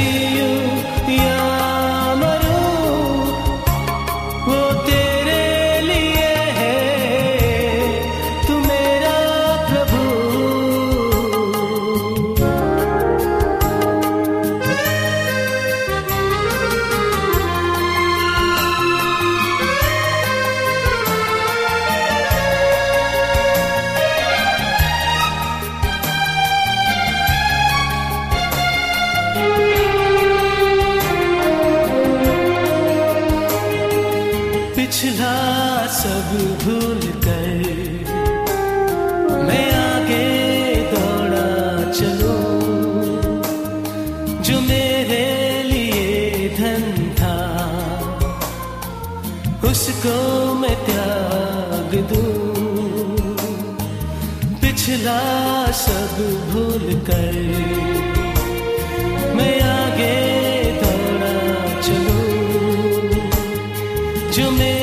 मैं जीऊं या पिछला सब भूल कर। मैं आगे दौड़ा चलूँ। जो मेरे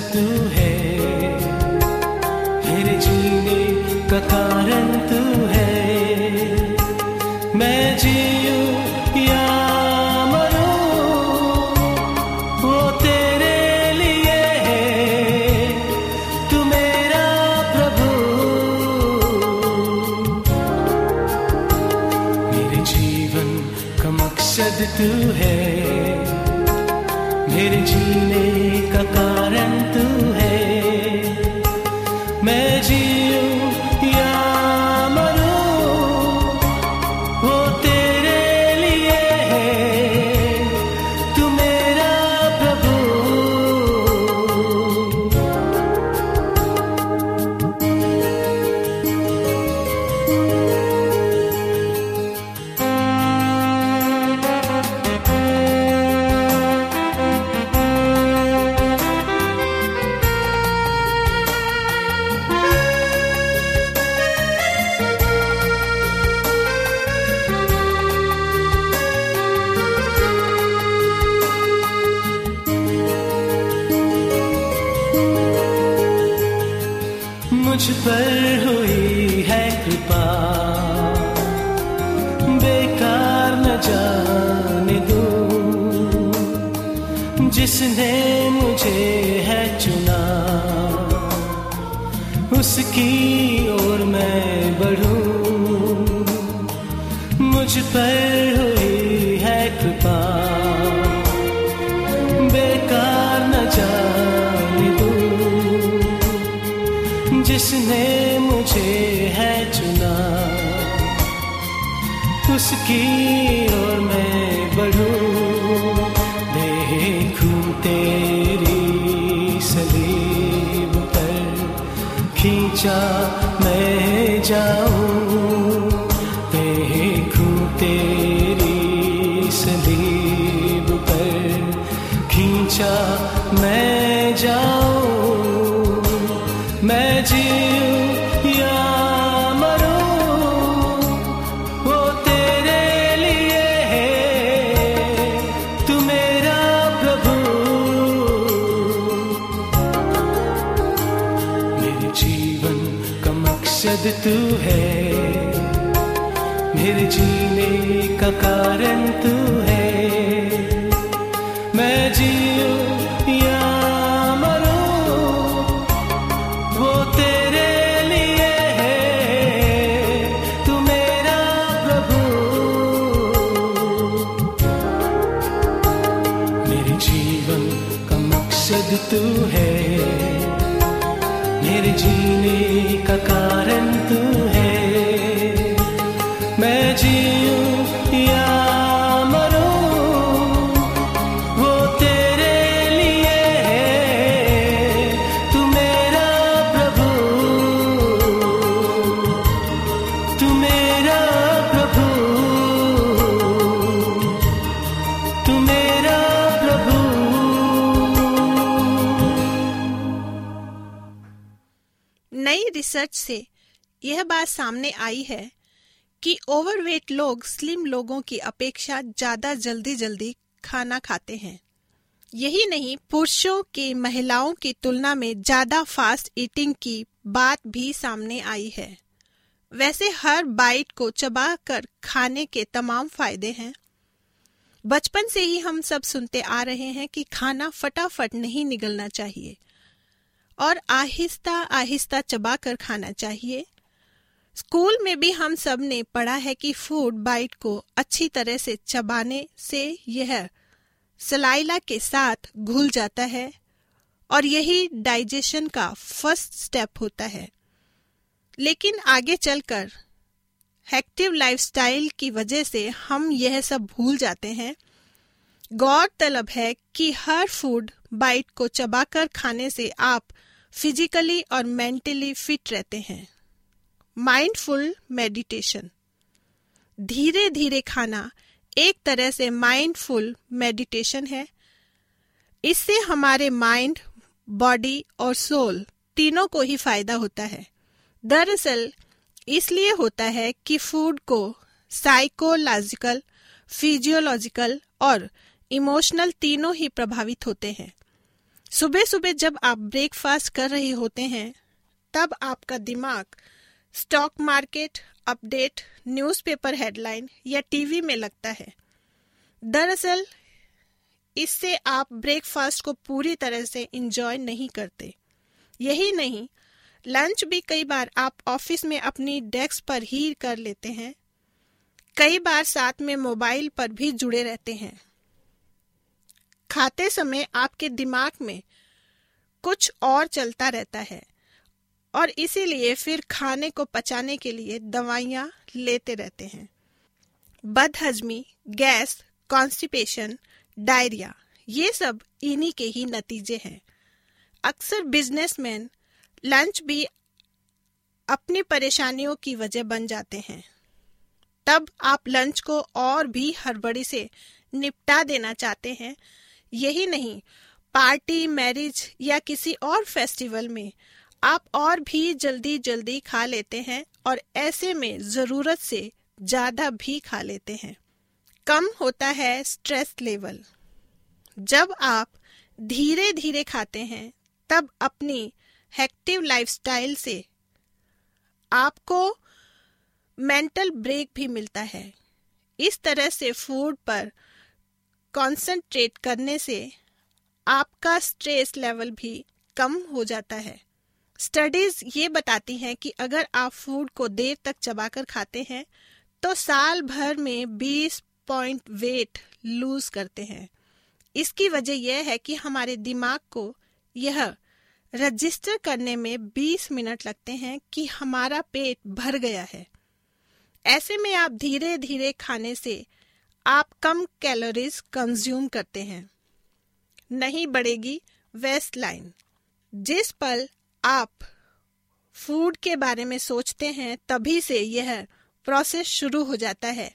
तू है। मेरे जीने का कारण तू है। मैं जीऊं उसकी ओर मैं बढ़ूं देखूँ तेरी सलीब पर खींचा मैं जाऊँ। तू है। मेरे जीने का कारण तू नई रिसर्च से यह बात सामने आई है कि ओवरवेट लोग स्लिम लोगों की अपेक्षा ज़्यादा जल्दी जल्दी खाना खाते हैं। यही नहीं, पुरुषों की महिलाओं की तुलना में ज़्यादा फास्ट ईटिंग की बात भी सामने आई है। वैसे हर बाइट को चबाकर खाने के तमाम फ़ायदे हैं। बचपन से ही हम सब सुनते आ रहे हैं कि खाना फटाफट नहीं निगलना चाहिए। और आहिस्ता आहिस्ता चबा कर खाना चाहिए। स्कूल में भी हम सबने पढ़ा है कि फ़ूड बाइट को अच्छी तरह से चबाने से यह सलाइला के साथ घुल जाता है और यही डाइजेशन का फ़र्स्ट स्टेप होता है। लेकिन आगे चलकर एक्टिव लाइफस्टाइल की वजह से हम यह सब भूल जाते हैं। गौरतलब है कि हर फ़ूड बाइट को चबाकर खाने से आप फिजिकली और मेंटली फिट रहते हैं। माइंडफुल मेडिटेशन धीरे धीरे खाना एक तरह से माइंडफुल मेडिटेशन है। इससे हमारे माइंड बॉडी और सोल तीनों को ही फ़ायदा होता है। दरअसल, इसलिए होता है कि फ़ूड को साइकोलॉजिकल फिजियोलॉजिकल और इमोशनल तीनों ही प्रभावित होते हैं। सुबह सुबह जब आप ब्रेकफास्ट कर रहे होते हैं, तब आपका दिमाग stock market update newspaper headline या टीवी में लगता है। दरअसल, इससे आप ब्रेकफास्ट को पूरी तरह से इंजॉय नहीं करते। यही नहीं लंच भी कई बार आप ऑफ़िस में अपनी डेस्क पर ही कर लेते हैं। कई बार साथ में मोबाइल पर भी जुड़े रहते हैं। खाते समय आपके दिमाग में कुछ और चलता रहता है और इसीलिए फिर खाने को पचाने के लिए दवाइयाँ लेते रहते हैं। बदहजमी, गैस कॉन्स्टिपेशन डायरिया ये सब इन्हीं के ही नतीजे हैं। अक्सर बिजनेसमैन लंच भी अपनी परेशानियों की वजह बन जाते हैं। तब आप लंच को और भी हड़बड़ी से निपटा देना चाहते हैं। यही नहीं पार्टी, मैरिज या किसी और फेस्टिवल में आप और भी जल्दी जल्दी खा लेते हैं और ऐसे में ज़रूरत से ज़्यादा भी खा लेते हैं। कम होता है स्ट्रेस लेवल। जब आप धीरे धीरे खाते हैं, तब अपनी एक्टिव लाइफस्टाइल से आपको मेंटल ब्रेक भी मिलता है। इस तरह से फ़ूड पर कंसंट्रेट करने से आपका स्ट्रेस लेवल भी कम हो जाता है। स्टडीज़ ये बताती हैं कि अगर आप फ़ूड को देर तक चबाकर खाते हैं तो साल भर में 20 पॉइंट वेट लूज करते हैं। इसकी वजह यह है कि हमारे दिमाग को यह रजिस्टर करने में 20 मिनट लगते हैं कि हमारा पेट भर गया है। ऐसे में आप धीरे धीरे खाने से आप कम कैलोरीज कंज्यूम करते हैं। नहीं बढ़ेगी वेस्ट लाइन। जिस पल आप फ़ूड के बारे में सोचते हैं, तभी से यह प्रोसेस शुरू हो जाता है।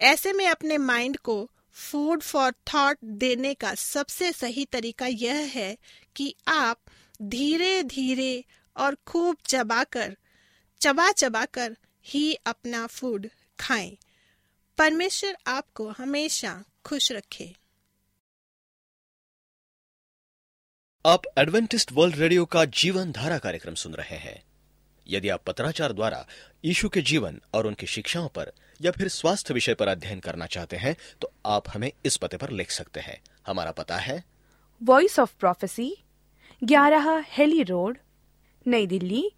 ऐसे में अपने माइंड को फ़ूड फॉर थॉट देने का सबसे सही तरीका यह है कि आप धीरे धीरे और खूब चबाकर चबा चबा कर ही अपना फ़ूड खाएँ। परमेश्वर आपको हमेशा खुश रखे। आप एडवेंटिस्ट वर्ल्ड रेडियो का जीवन धारा कार्यक्रम सुन रहे हैं। यदि आप पत्राचार द्वारा यीशु के जीवन और उनकी शिक्षाओं पर या फिर स्वास्थ्य विषय पर अध्ययन करना चाहते हैं तो आप हमें इस पते पर लिख सकते हैं। हमारा पता है वॉइस ऑफ़ प्रोफेसी ग्यारह हेली रोड, नई दिल्ली,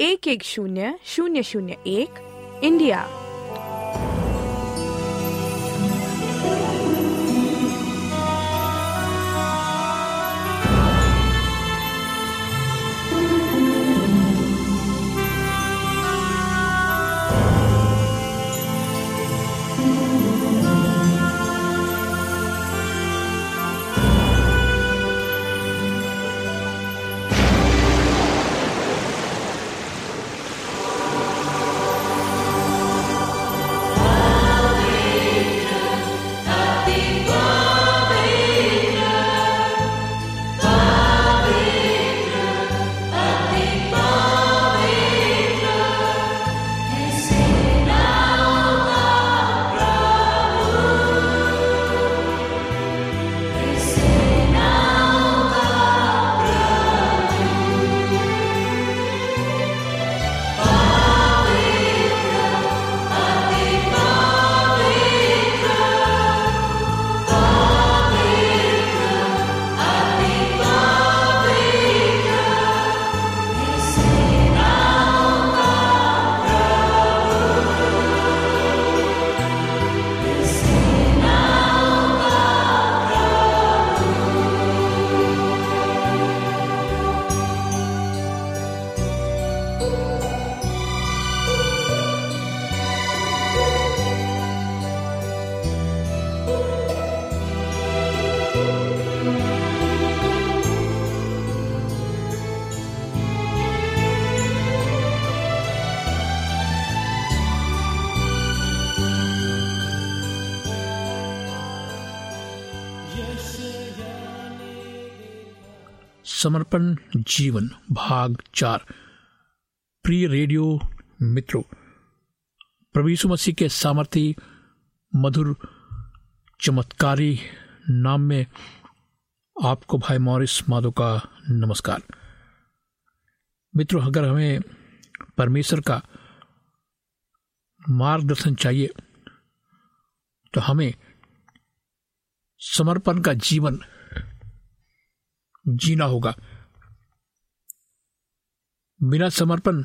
एक एक शून्य शून्य शून्य एक, इंडिया। समर्पण जीवन, भाग चार। प्रिय रेडियो मित्रों प्रवीषु मसीह के सामर्थी मधुर, चमत्कारी नाम में आपको भाई मॉरिस माधो का नमस्कार। मित्रों, अगर हमें परमेश्वर का मार्गदर्शन चाहिए तो हमें समर्पण का जीवन जीना होगा। बिना समर्पण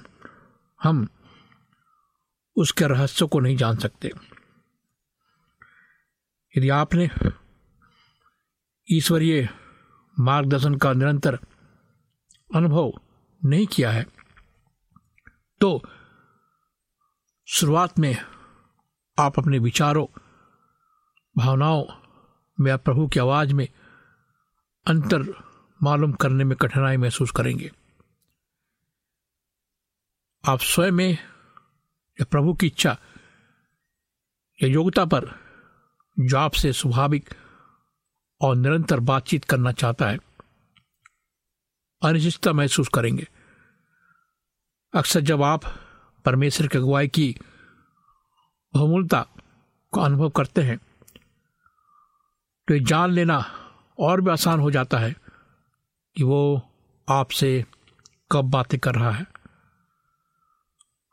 हम उसके रहस्य को नहीं जान सकते। यदि आपने ईश्वरीय मार्गदर्शन का निरंतर अनुभव नहीं किया है तो शुरुआत में आप अपने विचारों, भावनाओं में या प्रभु की आवाज़ में अंतर मालूम करने में कठिनाई महसूस करेंगे। आप स्वयं में या प्रभु की इच्छा या योग्यता पर जो आपसे स्वाभाविक और निरंतर बातचीत करना चाहता है, अनिश्चितता महसूस करेंगे। अक्सर जब आप परमेश्वर की अगुवाई की बहुमूलता को अनुभव करते हैं तो ये जान लेना और भी आसान हो जाता है। कि वो आपसे कब बातें कर रहा है।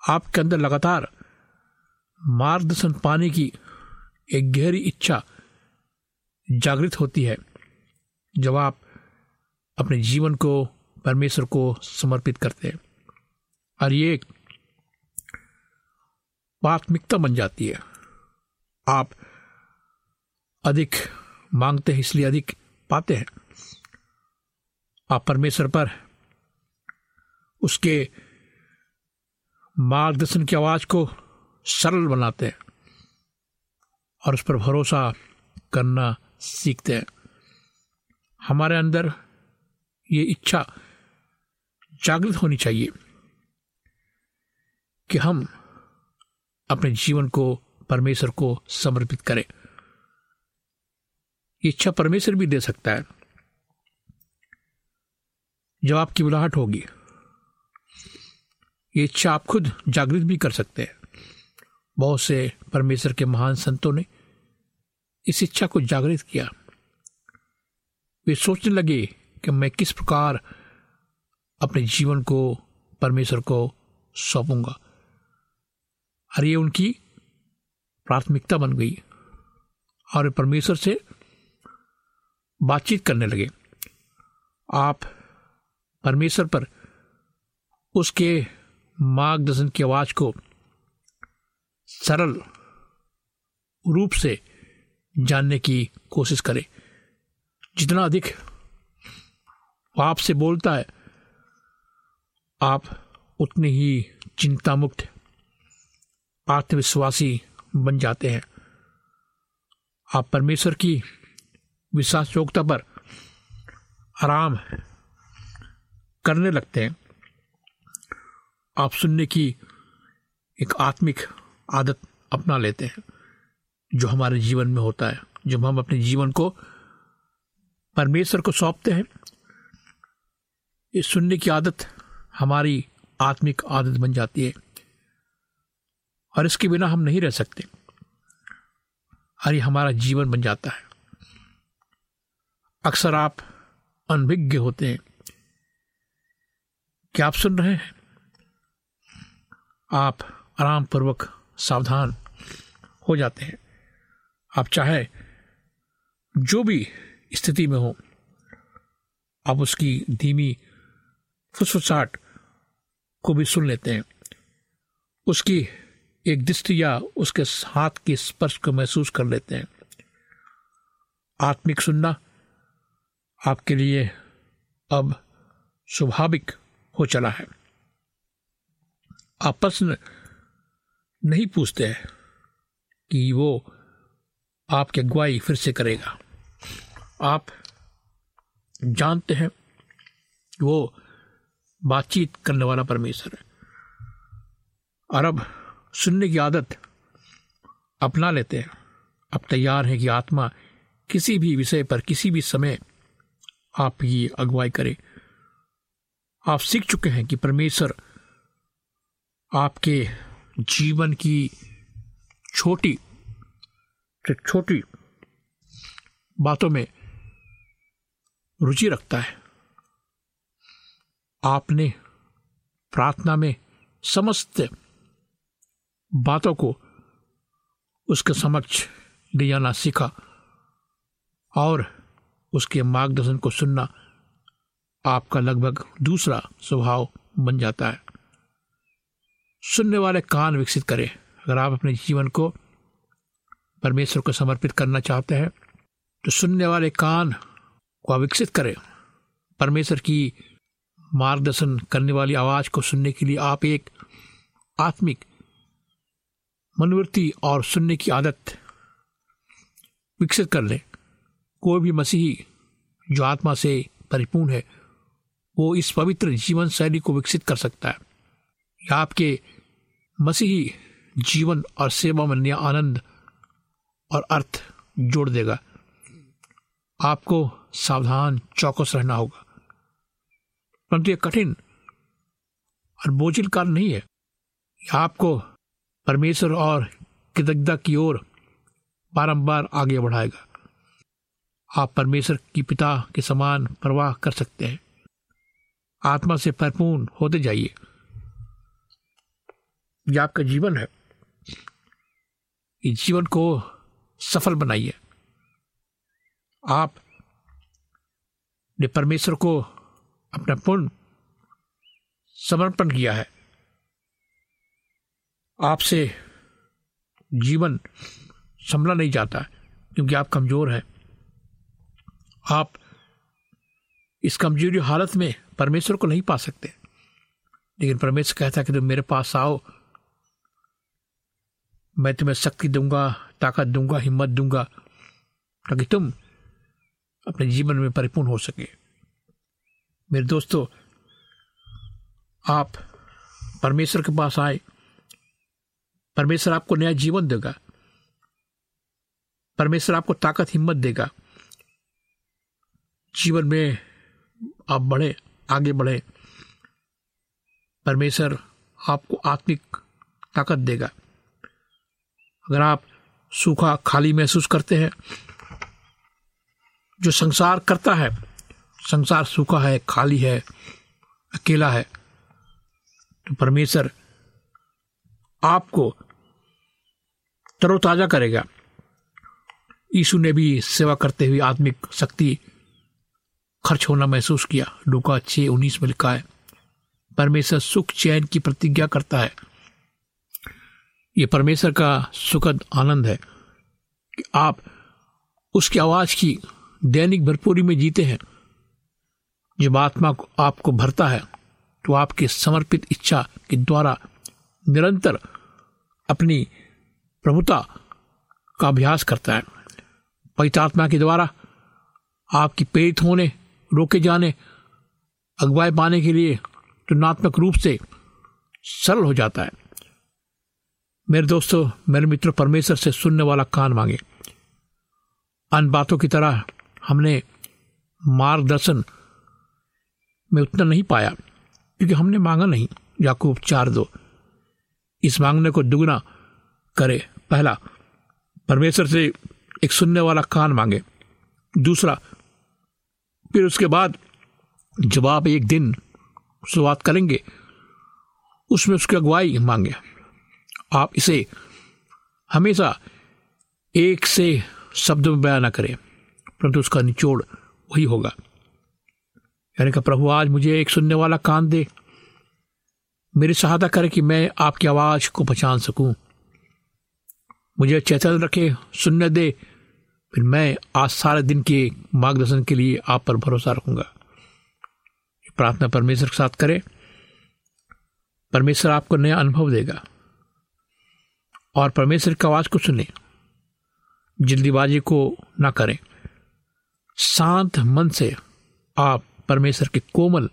आपके अंदर लगातार मार्गदर्शन पाने की एक गहरी इच्छा जागृत होती है, जब आप अपने जीवन को, परमेश्वर को समर्पित करते हैं। और ये एक प्राथमिकता बन जाती है। आप अधिक मांगते हैं, इसलिए अधिक पाते हैं। आप परमेश्वर पर, उसके मार्गदर्शन की आवाज़ को सरल बनाते हैं और उस पर भरोसा करना सीखते हैं। हमारे अंदर ये इच्छा जागृत होनी चाहिए कि हम अपने जीवन को, परमेश्वर को समर्पित करें। इच्छा परमेश्वर भी दे सकता है। जब आपकी बुलाहट होगी, ये इच्छा आप खुद जागृत भी कर सकते हैं। बहुत से परमेश्वर के महान संतों ने इस इच्छा को जागृत किया। वे सोचने लगे कि मैं किस प्रकार अपने जीवन को, परमेश्वर को सौंपूँगा। और ये उनकी प्राथमिकता बन गई और परमेश्वर से बातचीत करने लगे। आप परमेश्वर पर उसके मार्गदर्शन की आवाज़ को सरल रूप से जानने की कोशिश करें। जितना अधिक आपसे बोलता है, आप उतने ही चिंता मुक्त आत्मविश्वासी बन जाते हैं। आप परमेश्वर की विश्वास योग्यता पर आराम करने लगते हैं। आप सुनने की एक आत्मिक आदत अपना लेते हैं, जो हमारे जीवन में होता है। जब हम अपने जीवन को परमेश्वर को सौंपते हैं इस सुनने की आदत हमारी आत्मिक आदत बन जाती है, और इसके बिना हम नहीं रह सकते। ये हमारा जीवन बन जाता है। अक्सर आप अनभिज्ञ होते हैं क्या आप सुन रहे हैं? आप आराम पूर्वक सावधान हो जाते हैं। आप चाहे जो भी स्थिति में हो, आप उसकी धीमी फुसफुसाहट को भी सुन लेते हैं। उसकी एक दृष्टि या उसके हाथ के स्पर्श को महसूस कर लेते हैं। आत्मिक सुनना आपके लिए अब स्वाभाविक हो चला है। आप प्रश्न नहीं पूछते हैं कि वो आपकी अगुवाई फिर से करेगा। आप जानते हैं वो बातचीत करने वाला परमेश्वर है। और अब सुनने की आदत अपना लेते हैं। अब तैयार है कि आत्मा किसी भी विषय पर, किसी भी समय आपकी अगुवाई करे। आप सीख चुके हैं कि परमेश्वर आपके जीवन की छोटी छोटी बातों में रुचि रखता है। आपने प्रार्थना में समस्त बातों को उसके समक्ष ले जाना सीखा और उसके मार्गदर्शन को सुनना आपका लगभग दूसरा स्वभाव बन जाता है। सुनने वाले कान विकसित करें। अगर आप अपने जीवन को परमेश्वर को समर्पित करना चाहते हैं तो सुनने वाले कान को विकसित करें। परमेश्वर की मार्गदर्शन करने वाली आवाज़ को सुनने के लिए आप एक आत्मिक, मनोवृत्ति और सुनने की आदत विकसित कर लें। कोई भी मसीही जो आत्मा से परिपूर्ण है वो इस पवित्र जीवन शैली को विकसित कर सकता है। यह आपके मसीही जीवन और सेवा में नया आनंद और अर्थ जोड़ देगा। आपको सावधान, चौकस रहना होगा। परंतु यह कठिन और बोझिल कार्य नहीं है। यह आपको परमेश्वर और कृतज्ञता की ओर बारंबार आगे बढ़ाएगा। आप परमेश्वर की पिता के समान प्रवाह कर सकते हैं। आत्मा से परिपूर्ण होते जाइए। यह आपका जीवन है। इस जीवन को सफल बनाइए। आप ने परमेश्वर को अपना पूर्ण समर्पण किया है। आपसे जीवन संभला नहीं जाता क्योंकि आप कमज़ोर हैं। आप इस कमज़ोरी हालत में परमेश्वर को नहीं पा सकते। लेकिन परमेश्वर कहता है कि तुम मेरे पास आओ। मैं तुम्हें शक्ति दूँगा, ताकत दूँगा, हिम्मत दूँगा, ताकि तुम अपने जीवन में परिपूर्ण हो सके। मेरे दोस्तों, आप परमेश्वर के पास आए। परमेश्वर आपको नया जीवन देगा। परमेश्वर आपको ताकत, हिम्मत देगा। जीवन में आप बढ़े। आगे बढ़े। परमेश्वर आपको आत्मिक ताकत देगा। अगर आप सूखा, खाली महसूस करते हैं, जो संसार करता है, संसार सूखा है, खाली है, अकेला है तो परमेश्वर आपको तरोताजा करेगा। यीशु ने भी सेवा करते हुए आत्मिक शक्ति खर्च होना महसूस किया। लुका छः उन्नीस में लिखा है, परमेश्वर सुख चैन की प्रतिज्ञा करता है। ये परमेश्वर का सुखद आनंद है कि आप उसकी आवाज़ की दैनिक भरपूरी में जीते हैं। जब आत्मा को आपको भरता है तो आपके समर्पित इच्छा के द्वारा निरंतर अपनी प्रभुता का अभ्यास करता है। पवित्र आत्मा के द्वारा आपकी प्रेरित होने रोके जाने, अगुवाई पाने के लिए तुलनात्मक रूप से सरल हो जाता है। मेरे दोस्तों, मेरे मित्र परमेश्वर से सुनने वाला कान मांगे। अन्य बातों की तरह हमने मार्गदर्शन में उतना नहीं पाया, क्योंकि हमने मांगा नहीं। याकूब चार दो। इस मांगने को दुगना करे। पहला, परमेश्वर से एक सुनने वाला कान मांगे। दूसरा फिर उसके बाद जब आप एक दिन शुरुआत करेंगे, उसमें उसकी अगुवाई मांगे। आप इसे हमेशा एक से शब्द में बयान न करें, परंतु उसका निचोड़ वही होगा। यानी कि प्रभु आज मुझे एक सुनने वाला कान दे, मेरी सहायता करे कि मैं आपकी आवाज़ को पहचान सकूँ। मुझे चैतन्य रखे, सुनने दे फिर मैं आज सारे दिन के मार्गदर्शन के लिए आप पर भरोसा रखूँगा। प्रार्थना परमेश्वर के साथ करें। परमेश्वर आपको नया अनुभव देगा। और परमेश्वर की आवाज़ को सुने। जल्दीबाजी को ना करें। शांत मन से आप परमेश्वर की कोमल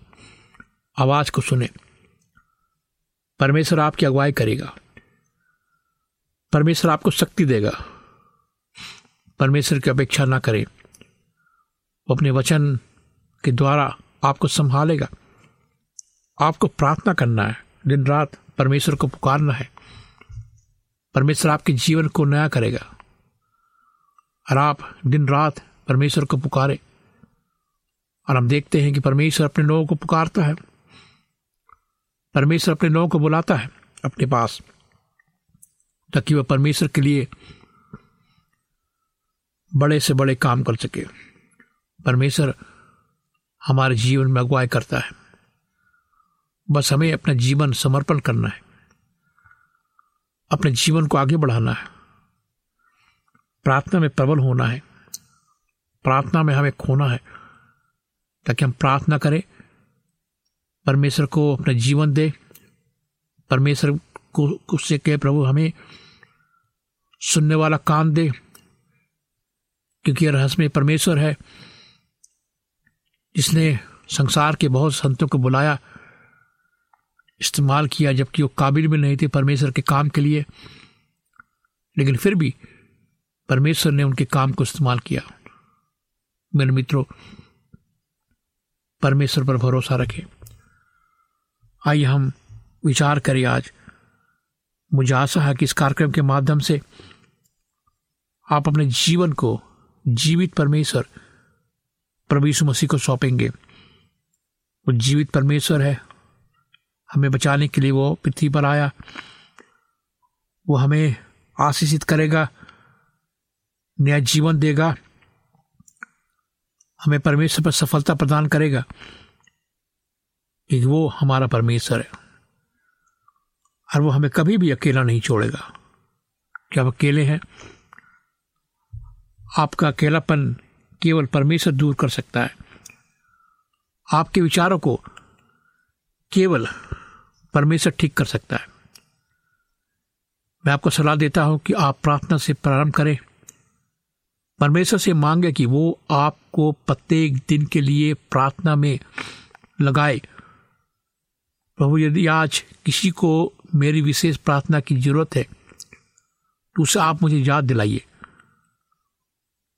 आवाज़ को सुने। परमेश्वर आपकी अगुवाई करेगा। परमेश्वर आपको शक्ति देगा। परमेश्वर की अपेक्षा ना करें। वो अपने वचन के द्वारा आपको संभालेगा। आपको प्रार्थना करना है। दिन रात परमेश्वर को पुकारना है। परमेश्वर आपके जीवन को नया करेगा। और आप दिन रात परमेश्वर को पुकारे। और हम देखते हैं कि परमेश्वर अपने लोगों को पुकारता है। परमेश्वर अपने लोगों को बुलाता है अपने पास, ताकि वह परमेश्वर के लिए बड़े से बड़े काम कर सके। परमेश्वर हमारे जीवन में अगुवाई करता है। बस हमें अपना जीवन समर्पण करना है। अपने जीवन को आगे बढ़ाना है। प्रार्थना में प्रबल होना है। प्रार्थना में हमें खोना है ताकि हम प्रार्थना करें। परमेश्वर को अपना जीवन दे। परमेश्वर को, उससे कहे प्रभु हमें सुनने वाला कान दे। क्योंकि रहस्य में परमेश्वर है, जिसने संसार के बहुत संतों को बुलाया, इस्तेमाल किया, जबकि वो काबिल भी नहीं थे परमेश्वर के काम के लिए। लेकिन फिर भी परमेश्वर ने उनके काम को इस्तेमाल किया। मेरे मित्रों, परमेश्वर पर भरोसा रखें। आइए हम विचार करें आज मुझे आशा है कि इस कार्यक्रम के माध्यम से। आप अपने जीवन को जीवित परमेश्वर, प्रभु यीशु मसीह को सौंपेंगे। वो जीवित परमेश्वर है। हमें बचाने के लिए वो पृथ्वी पर आया। वो हमें आशीषित करेगा, नया जीवन देगा। हमें परमेश्वर पर सफलता प्रदान करेगा। कि वो हमारा परमेश्वर है। और वो हमें कभी भी अकेला नहीं छोड़ेगा। जब अकेले हैं? आपका अकेलापन केवल परमेश्वर दूर कर सकता है। आपके विचारों को केवल परमेश्वर ठीक कर सकता है। मैं आपको सलाह देता हूँ कि आप प्रार्थना से प्रारंभ करें। परमेश्वर से मांगे कि वो आपको प्रत्येक दिन के लिए प्रार्थना में लगाए। प्रभु, यदि आज किसी को मेरी विशेष प्रार्थना की ज़रूरत है तो उसे आप मुझे याद दिलाइए।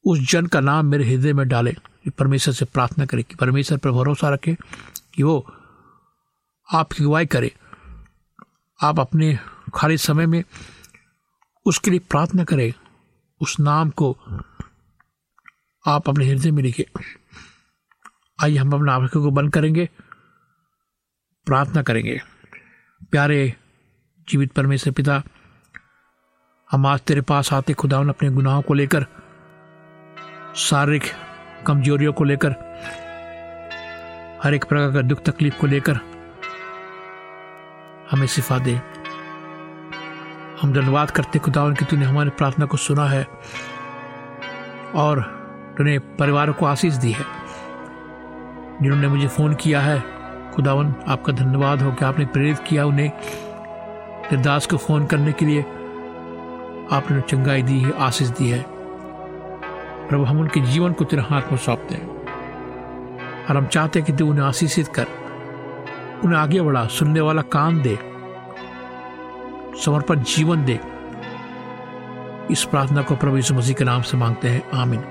उस जन का नाम मेरे हृदय में डाले परमेश्वर से प्रार्थना करे कि परमेश्वर पर भरोसा रखे कि वो आपकी अगुवाई करे। आप अपने खाली समय में उसके लिए प्रार्थना करें। उस नाम को आप अपने हृदय में लिखे। आइए हम अपने आँखों को बंद करेंगे, प्रार्थना करेंगे। प्यारे जीवित परमेश्वर पिता, हम आज तेरे पास आते खुदावन अपने गुनाहों को लेकर शारीरिक कमजोरियों को लेकर, हर एक प्रकार का दुख तकलीफ़ को लेकर हमें सिफा दे। हम धन्यवाद करते खुदावन कि तूने हमारी प्रार्थना को सुना है और तूने परिवार को आशीष दी है। जिन्होंने मुझे फ़ोन किया है, खुदावन, आपका धन्यवाद हो कि आपने प्रेरित किया उन्हें। दास को फ़ोन करने के लिए आपने चंगाई दी है, आशीष दी है। प्रभु, हम उनके जीवन को तेरे हाथ में सौंपते हैं और हम चाहते हैं कि तू उन्हें आशीषित कर, उन्हें आगे बढ़ा, सुनने वाला कान दे, समर्पण जीवन दे। इस प्रार्थना को प्रभु यीशु मसीह के नाम से मांगते हैं। आमीन।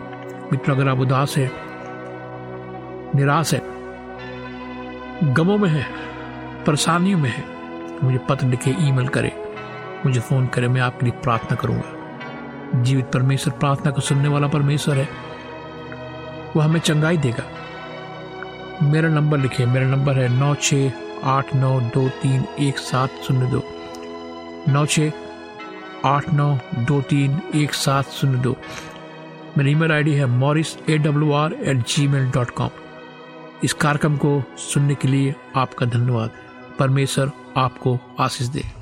मित्र, अगर आप उदास है, निराश है, गमों में है, परेशानियों में है, मुझे पत्र लिखे, ईमेल करे, मुझे फ़ोन करे, मैं आपके लिए प्रार्थना करूँगा। जीवित परमेश्वर, प्रार्थना को सुनने वाला परमेश्वर है। वो हमें चंगाई देगा। मेरा नंबर लिखिए मेरा नंबर है नौ छ आठ नौ दो तीन एक सात शून्य दो। नौ छ आठ नौ दो तीन एक सात शून्य दो। मेरी ईमेल आईडी है Morris A W R at Gmail dot com. इस कार्यक्रम को सुनने के लिए आपका धन्यवाद। परमेश्वर आपको आशीष दे।